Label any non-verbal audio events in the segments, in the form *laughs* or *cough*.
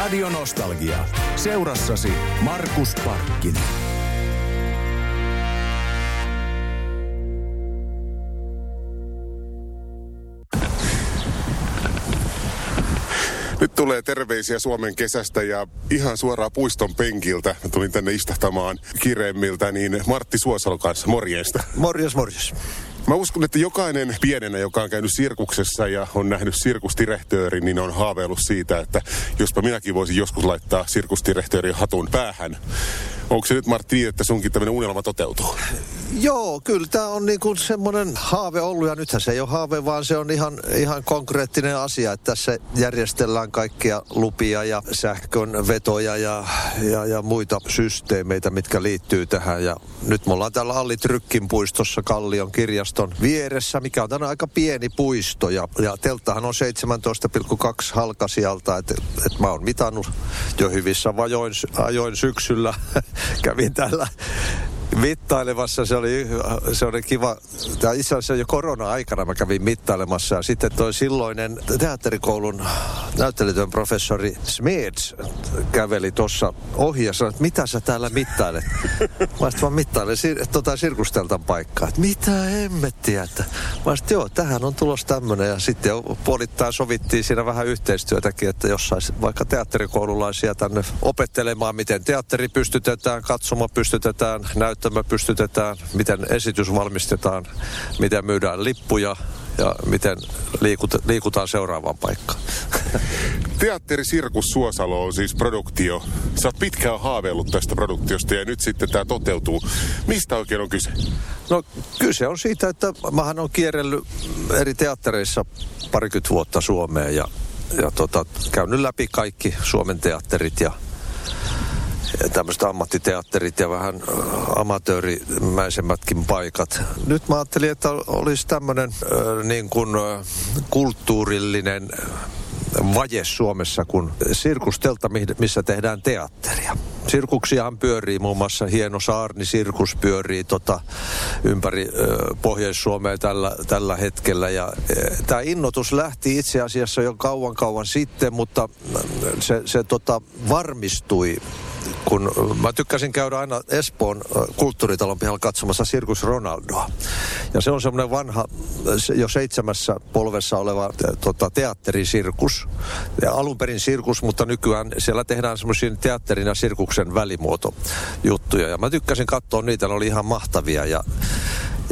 Radio Nostalgia. Seurassasi Markus Parkkinen. Nyt tulee terveisiä Suomen kesästä ja ihan suoraan puiston penkiltä. Mä tulin tänne istahtamaan kireimmiltä, niin Martti Suosalo kanssa. Morjesta. Morjes, morjes. Mä uskon, että jokainen pienenä, joka on käynyt sirkuksessa ja on nähnyt sirkustirehtöörin, niin on haaveillut siitä, että jospa minäkin voisin joskus laittaa sirkustirehtöörin hatun päähän. Onko se nyt Martti niin, että sunkin tämmöinen unelma toteutuu? Joo, kyllä tämä on niinku semmoinen haave ollut ja nythän se ei ole haave, vaan se on ihan, ihan konkreettinen asia, että tässä järjestellään kaikkia lupia ja sähkön vetoja ja, ja, ja muita systeemeitä, mitkä liittyy tähän. Ja nyt me ollaan täällä Alli Trykkin puistossa Kallion kirjaston vieressä, mikä on tänään aika pieni puisto ja, ja telttahan on 17,2 halkasijalta, että et mä oon mitannut jo hyvissä vajoin, ajoin syksyllä kävin täällä mittailemassa. Se oli, se oli kiva. Tämä itse asiassa jo korona-aikana mä kävin mittailemassa. Ja sitten toi silloinen teatterikoulun näyttelytyön professori Smeds käveli tuossa ohi ja sanoi, että mitä sä täällä mittailet? Mä sitten vaan mittailen sir- tota sirkusteltan paikkaa. Että mitä hemmettiä? Että mä sitten, joo, tähän on tulos tämmöinen. Ja sitten puolittain sovittiin siinä vähän yhteistyötäkin, että jos sais vaikka teatterikoululaisia tänne opettelemaan, miten teatteri pystytetään, katsoma pystytetään, näyt näyttämö pystytetään, miten esitys valmistetaan, miten myydään lippuja ja miten liikut, liikutaan seuraavaan paikkaan. *laughs* Teatteri Sirkus Suosalo on siis produktio. Sä oot pitkään haaveillut tästä produktiosta ja nyt sitten tämä toteutuu. Mistä oikein on kyse? No kyse on siitä, että mähän on kierrellyt eri teattereissa parikymmentä vuotta Suomeen ja, ja tota, käynyt läpi kaikki Suomen teatterit ja tämmöiset ammattiteatterit ja vähän amatöörimäisemmätkin paikat. Nyt mä ajattelin, että olisi tämmöinen niin kuin kulttuurillinen vaje Suomessa kuin sirkustelta, missä tehdään teatteria. Sirkuksiahan pyörii, muun muassa hieno Saarni-sirkus pyörii tota, ympäri ö, Pohjois-Suomea tällä, tällä hetkellä. Ja tämä innotus lähti itse asiassa jo kauan kauan sitten, mutta se, se tota, varmistui kun mä tykkäsin käydä aina Espoon kulttuuritalon pihalla katsomassa Sirkus Ronaldoa. Ja se on semmoinen vanha, jo seitsemässä polvessa oleva tota, teatterisirkus. Ja alun perin sirkus, mutta nykyään siellä tehdään semmoisia teatterin ja sirkuksen välimuotojuttuja. Ja mä tykkäsin katsoa niitä, ne oli ihan mahtavia. Ja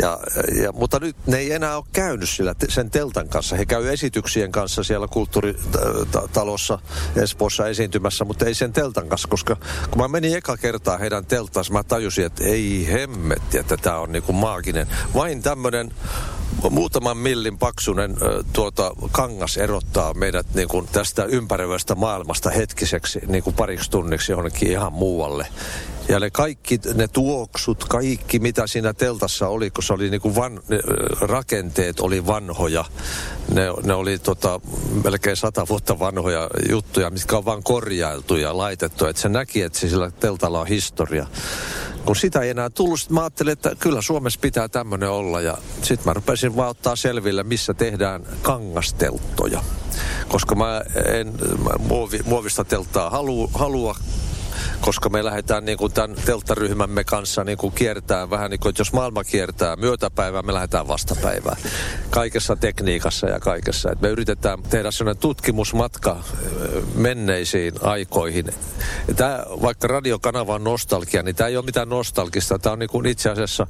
ja, ja, mutta nyt ne ei enää ole käynyt sillä sen teltan kanssa. He käy esityksien kanssa siellä kulttuuritalossa Espoossa esiintymässä, mutta ei sen teltan kanssa, koska kun mä menin eka kertaa heidän teltaansa, mä tajusin, että ei hemmetti, että tämä on niinku maaginen. Vain tämmöinen muutaman millin paksunen tuota, kangas erottaa meidät niin kuin tästä ympäröivästä maailmasta hetkiseksi niin kuin pariksi tunniksi johonkin ihan muualle. Ja ne kaikki, ne tuoksut, kaikki mitä siinä teltassa oli, kun se oli niin kuin van, ne, rakenteet oli vanhoja. Ne, ne oli tota, melkein sata vuotta vanhoja juttuja, mitkä on vain korjailtu ja laitettu. Että se näki, että sillä teltalla on historia. Kun sitä ei enää tullut, mä ajattelin, että kyllä Suomessa pitää tämmöinen olla. Ja sitten mä rupesin vaan ottaa selville, missä tehdään kangasteltoja. Koska mä en mä muovi, muovista telttaa halua, halua koska me lähdetään niin kuin tämän telttaryhmämme kanssa niin kuin kiertää vähän niin kuin, että jos maailma kiertää myötäpäivää, me lähdetään vastapäivään. Kaikessa tekniikassa ja kaikessa. Et me yritetään tehdä sellainen tutkimusmatka menneisiin aikoihin. Tämä, vaikka radiokanava on nostalgia, niin tämä ei ole mitään nostalgista. Tämä on niin kuin itse asiassa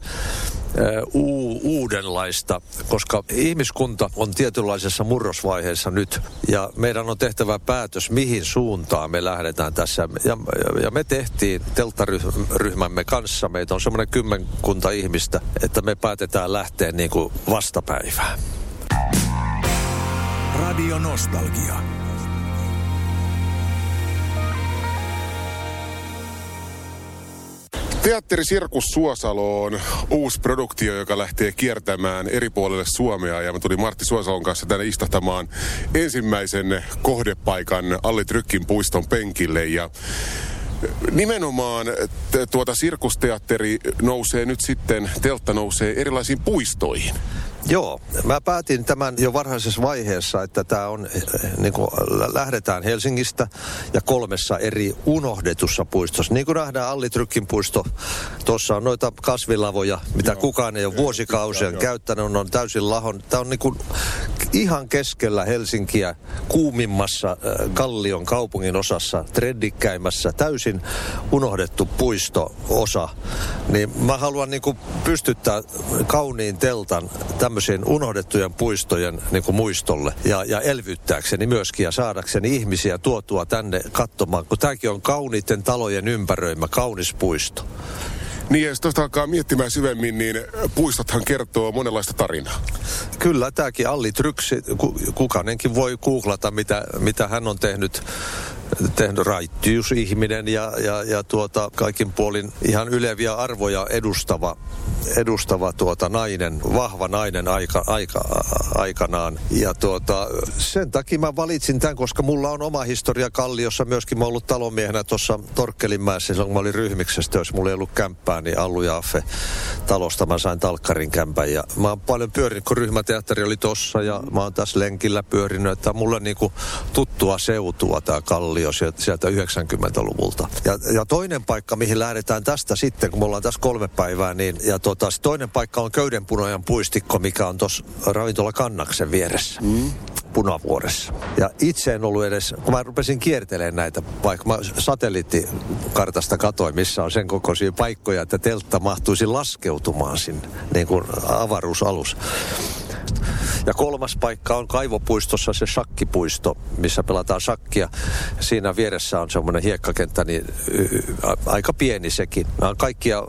uudenlaista, koska ihmiskunta on tietynlaisessa murrosvaiheessa nyt ja meidän on tehtävä päätös, mihin suuntaan me lähdetään tässä. Ja, ja me tehtiin telttaryhmämme kanssa, meitä on semmoinen kymmenkunta ihmistä, että me päätetään lähteä niin kuin vastapäivään. Radio Nostalgia. Teatteri Sirkus Suosalo on uusi produktio, joka lähtee kiertämään eri puolille Suomea. Ja mä tulin Martti Suosalon kanssa tänne istahtamaan ensimmäisen kohdepaikan Alli Trykkin puiston penkille. Ja Nimenomaan tuota sirkusteatteri nousee nyt sitten, teltta nousee erilaisiin puistoihin. Joo, mä päätin tämän jo varhaisessa vaiheessa, että tämä on, eh, niin kuin lähdetään Helsingistä ja kolmessa eri unohdetussa puistossa. Niin kuin nähdään Allitrykin puisto, tuossa on noita kasvilavoja, mitä joo, kukaan ei ole vuosikausien joo, käyttänyt, on, on täysin lahon. Tämä on niin kuin ihan keskellä Helsinkiä, kuumimmassa Kallion kaupungin osassa, treddikkäimmässä, täysin unohdettu puisto-osa. Niin mä haluan niin kuin pystyttää kauniin teltan tämmöisien unohdettujen puistojen niin kuin muistolle ja, ja elvyttääkseni myöskin ja saadakseni ihmisiä tuotua tänne katsomaan, kun tämäkin on kauniitten talojen ympäröimä kaunis puisto. Niin, jos tuosta alkaa miettimään syvemmin, niin puistothan kertoo monenlaista tarinaa. Kyllä, tämäkin Alli Tryksi, kukainenkin voi googlata, mitä, mitä hän on tehnyt tehnyt raittiusihminen ja, ja, ja tuota, kaikin puolin ihan yleviä arvoja edustava, edustava tuota nainen, vahva nainen aika, aika, aikanaan. Ja tuota, sen takia mä valitsin tämän, koska mulla on oma historia Kalliossa myöskin. Mä ollut talomiehenä tuossa Torkkelinmäessä, silloin kun mä olin ryhmiksestä, jos mulla ei ollut kämppää, niin Allu ja Affe talosta mä sain talkkarin kämpän. Ja mä oon paljon pyörinyt, kun ryhmäteatteri oli tossa ja mä oon tässä lenkillä pyörinyt, että mulle niinku tuttua seutua tää Kallio Kallio sieltä, sieltä 90-luvulta. Ja, ja toinen paikka, mihin lähdetään tästä sitten, kun me ollaan tässä kolme päivää, niin ja tota, toinen paikka on Köydenpunojan puistikko, mikä on tuossa ravintola Kannaksen vieressä. Mm. Punavuoressa. Ja itse en ollut edes, kun mä rupesin kiertelemään näitä, vaikka mä satelliittikartasta katoin, missä on sen kokoisia paikkoja, että teltta mahtuisi laskeutumaan sinne, niin kuin avaruusalus. Ja kolmas paikka on Kaivopuistossa se shakkipuisto, missä pelataan shakkia. Siinä vieressä on semmoinen hiekkakenttä, niin aika pieni sekin. Nämä kaikkia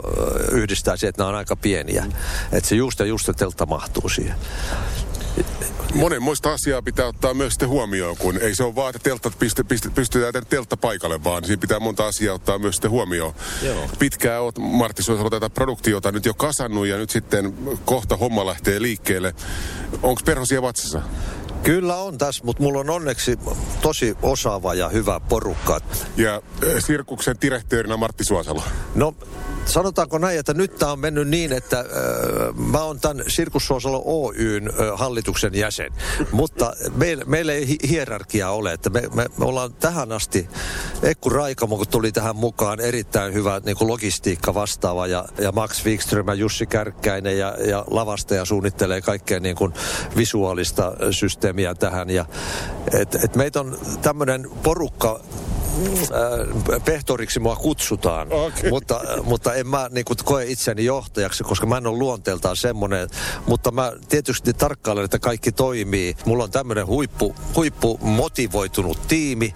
yhdistää siihen, että nämä on aika pieniä. Että se just ja just teltta mahtuu siihen monenmoista asiaa pitää ottaa myös sitten huomioon, kun ei se ole vaan, että teltat piste, piste, pystytään teltta paikalle, vaan siinä pitää monta asiaa ottaa myös sitten huomioon. Joo. Pitkään oot, Martti, sinä tätä produktiota nyt jo kasannut ja nyt sitten kohta homma lähtee liikkeelle. Onko perhosia vatsassa? Kyllä on tässä, mutta mulla on onneksi tosi osaava ja hyvä porukka. Ja äh, Sirkuksen direktöörinä Martti Suosalo. No sanotaanko näin, että nyt tämä on mennyt niin, että äh, mä oon tämän Sirkussuosalo Oyn äh, hallituksen jäsen. Mutta meillä, meillä ei hi- hierarkia ole, että me, me, me ollaan tähän asti, Ekku Raikamo, kun tuli tähän mukaan, erittäin hyvä niin kuin logistiikka vastaava ja, ja Max Wikström ja Jussi Kärkkäinen ja, ja lavastaja suunnittelee kaikkea niin kuin visuaalista systeemiä tähän. Ja, et, et meitä on tämmöinen porukka, äh, pehtoriksi mua kutsutaan, okay. mutta, mutta en mä niin kuin, koe itseäni johtajaksi, koska mä en ole luonteeltaan semmoinen. Mutta mä tietysti tarkkailen, että kaikki toimii. Mulla on tämmöinen huippu, huippu motivoitunut tiimi,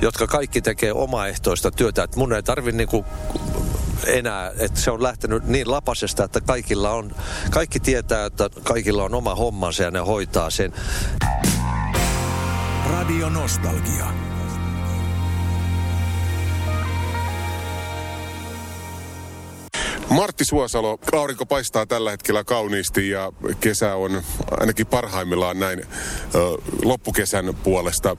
jotka kaikki tekee omaehtoista työtä. Että mun ei tarvi niin kuin, enää, että se on lähtenyt niin lapasesta, että kaikilla on, kaikki tietää, että kaikilla on oma hommansa ja ne hoitaa sen. Radio Nostalgia. Martti Suosalo, aurinko paistaa tällä hetkellä kauniisti ja kesä on ainakin parhaimmillaan näin loppukesän puolesta.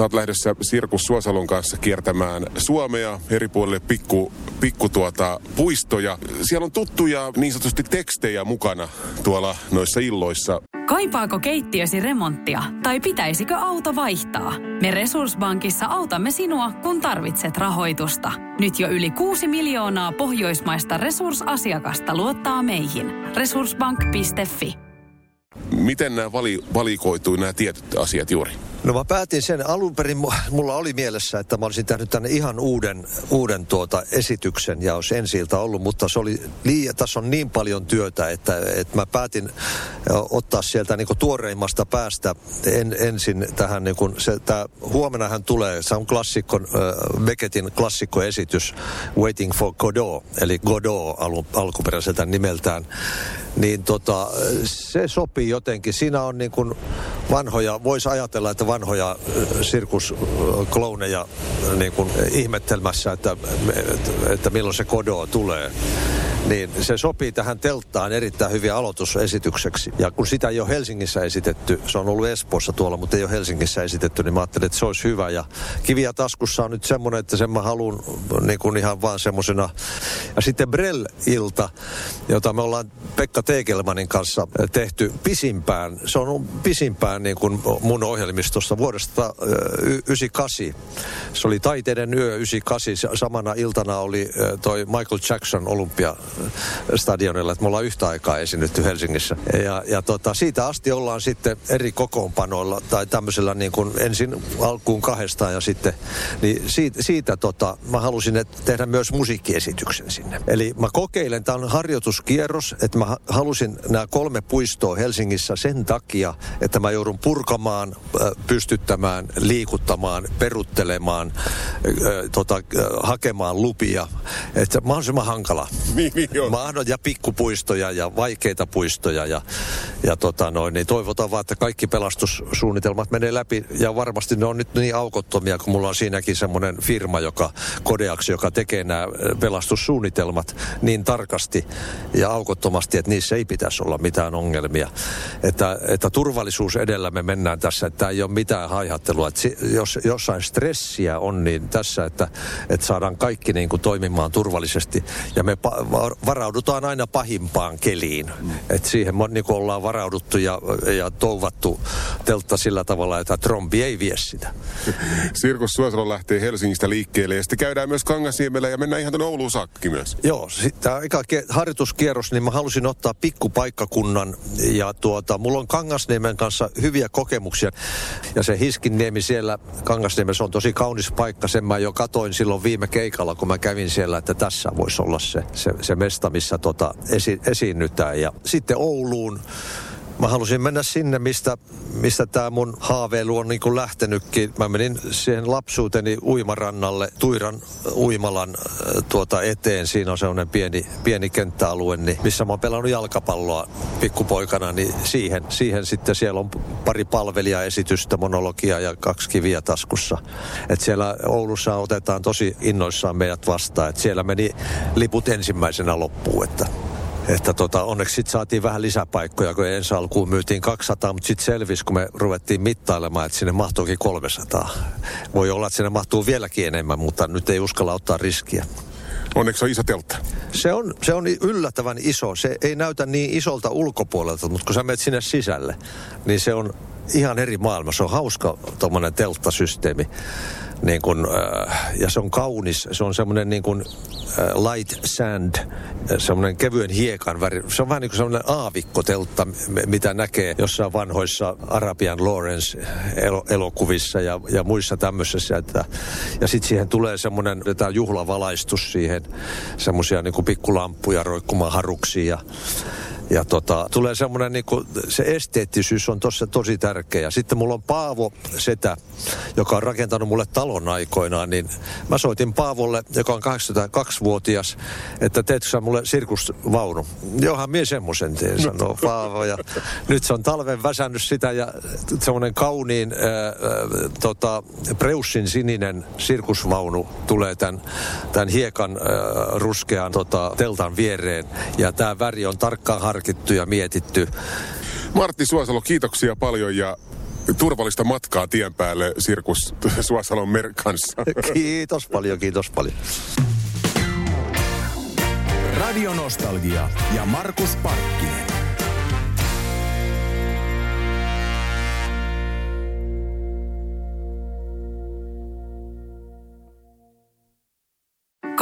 Oot lähdössä Sirkus Suosalon kanssa kiertämään Suomea eri puolille pikku, pikku tuota, puistoja. Siellä on tuttuja niin sanotusti tekstejä mukana tuolla noissa illoissa. Kaipaako keittiösi remonttia tai pitäisikö auto vaihtaa? Me Resurssbankissa autamme sinua, kun tarvitset rahoitusta. Nyt jo yli 6 miljoonaa pohjoismaista resursasiakasta luottaa meihin. Resurssbank.fi Miten nämä vali, valikoitui nämä tietyt asiat juuri? No mä päätin sen, alun perin mulla oli mielessä, että mä olisin tehnyt tänne ihan uuden, uuden tuota esityksen ja olisi ensi ollut, mutta se oli liian, tässä on niin paljon työtä, että, että mä päätin ottaa sieltä niin tuoreimmasta päästä en, ensin tähän, niin kuin se, tää, huomennahan tulee, se on klassikko, äh, Beckettin klassikkoesitys Waiting for Godot, eli Godot alun, alkuperäiseltä nimeltään, niin tota, se sopii jotenkin. Siinä on niin kuin vanhoja, voisi ajatella, että vanhoja sirkusklouneja niin kuin ihmettelmässä, että, että milloin se kodo tulee niin se sopii tähän telttaan erittäin hyvin aloitusesitykseksi. Ja kun sitä ei ole Helsingissä esitetty, se on ollut Espoossa tuolla, mutta ei ole Helsingissä esitetty, niin mä ajattelin, että se olisi hyvä. Ja kiviä taskussa on nyt semmoinen, että sen mä haluan niin kuin ihan vaan semmoisena. Ja sitten Brell-ilta, jota me ollaan Pekka Teekelmanin kanssa tehty pisimpään. Se on pisimpään niin kuin mun ohjelmistosta vuodesta 98. Se oli Taiteiden yö 98. Samana iltana oli toi Michael Jackson olympia stadionilla, että me ollaan yhtä aikaa esiinnytty Helsingissä. Ja, ja tota, siitä asti ollaan sitten eri kokoonpanoilla tai tämmöisellä niin kuin ensin alkuun kahdestaan ja sitten, niin siitä, siitä tota, mä halusin tehdä myös musiikkiesityksen sinne. Eli mä kokeilen, tämä on harjoituskierros, että mä halusin nämä kolme puistoa Helsingissä sen takia, että mä joudun purkamaan, pystyttämään, liikuttamaan, peruttelemaan, tota, hakemaan lupia. Että mahdollisimman hankala. Niin joo. Mahdot ja pikkupuistoja ja vaikeita puistoja ja, ja tota noin, niin toivotaan vaan, että kaikki pelastussuunnitelmat menee läpi ja varmasti ne on nyt niin aukottomia, kun mulla on siinäkin semmoinen firma, joka Kodeaks, joka tekee nämä pelastussuunnitelmat niin tarkasti ja aukottomasti, että niissä ei pitäisi olla mitään ongelmia. Että, että turvallisuus edellä me mennään tässä, että ei ole mitään haihattelua. Että jos jossain stressiä on, niin tässä, että, että saadaan kaikki niin kuin toimimaan turvallisesti ja me varaudutaan aina pahimpaan keliin. Mm. Et siihen niin ollaan varauduttu ja, ja touvattu teltta sillä tavalla, että trombi ei vie sitä. Sirkus Suosalo lähtee Helsingistä liikkeelle ja sitten käydään myös Kangasniemellä ja mennään ihan tuonne Ouluun saakka myös. Joo, tämä eka harjoituskierros, niin mä halusin ottaa pikkupaikkakunnan ja tuota, mulla on Kangasniemen kanssa hyviä kokemuksia ja se Hiskinniemi siellä Kangasniemessä on tosi kaunis paikka, sen mä jo katoin silloin viime keikalla, kun mä kävin siellä, että tässä voisi olla se, se, se mesta, missä tota esi, esiinnytään. Ja sitten Ouluun mä halusin mennä sinne, mistä, mistä tämä mun haaveilu on niin lähtenytkin. Mä menin siihen lapsuuteni uimarannalle, Tuiran uimalan äh, tuota eteen. Siinä on sellainen pieni, pieni kenttäalue, niin missä mä oon pelannut jalkapalloa pikkupoikana, niin siihen, siihen sitten siellä on pari palvelijaesitystä, monologia ja kaksi kiviä taskussa. Et siellä Oulussa otetaan tosi innoissaan meidät vastaan. Et siellä meni liput ensimmäisenä loppuun, että että tota, onneksi sitten saatiin vähän lisäpaikkoja, kun ensi alkuun myytiin 200, mutta sitten selvisi, kun me ruvettiin mittailemaan, että sinne mahtuukin 300. Voi olla, että sinne mahtuu vieläkin enemmän, mutta nyt ei uskalla ottaa riskiä. Onneksi on iso teltta. Se on, se on yllättävän iso. Se ei näytä niin isolta ulkopuolelta, mutta kun sä menet sinne sisälle, niin se on ihan eri maailma. Se on hauska tuommoinen telttasysteemi niin kun, äh, ja se on kaunis, se on semmoinen niin kuin äh, light sand, äh, semmoinen kevyen hiekan väri. Se on vähän niin kuin semmoinen aavikkoteltta, mitä näkee jossain vanhoissa Arabian Lawrence-elokuvissa ja, ja muissa tämmöisissä. Että, ja sitten siihen tulee semmoinen juhlavalaistus siihen, semmoisia niin kuin pikkulampuja roikkumaan haruksiin ja tota, tulee semmoinen, niin kuin, se esteettisyys on tossa tosi tärkeä. Sitten mulla on Paavo Setä, joka on rakentanut mulle talon aikoinaan, niin mä soitin Paavolle, joka on 82-vuotias, että teetkö sä mulle sirkusvaunu? Johan mie semmoisen teen, sanoo Paavo. Ja nyt se on talven väsännyt sitä ja semmoinen kauniin äh, tota, preussin sininen sirkusvaunu tulee tämän, tämän hiekan äh, ruskean tota, teltan viereen. Ja tämä väri on tarkkaan har harkittu ja mietitty. Martti Suosalo, kiitoksia paljon ja turvallista matkaa tien päälle Sirkus Suosalon mer kanssa. *laughs* Kiitos paljon, kiitos paljon. Radio Nostalgia ja Markus Parkkinen.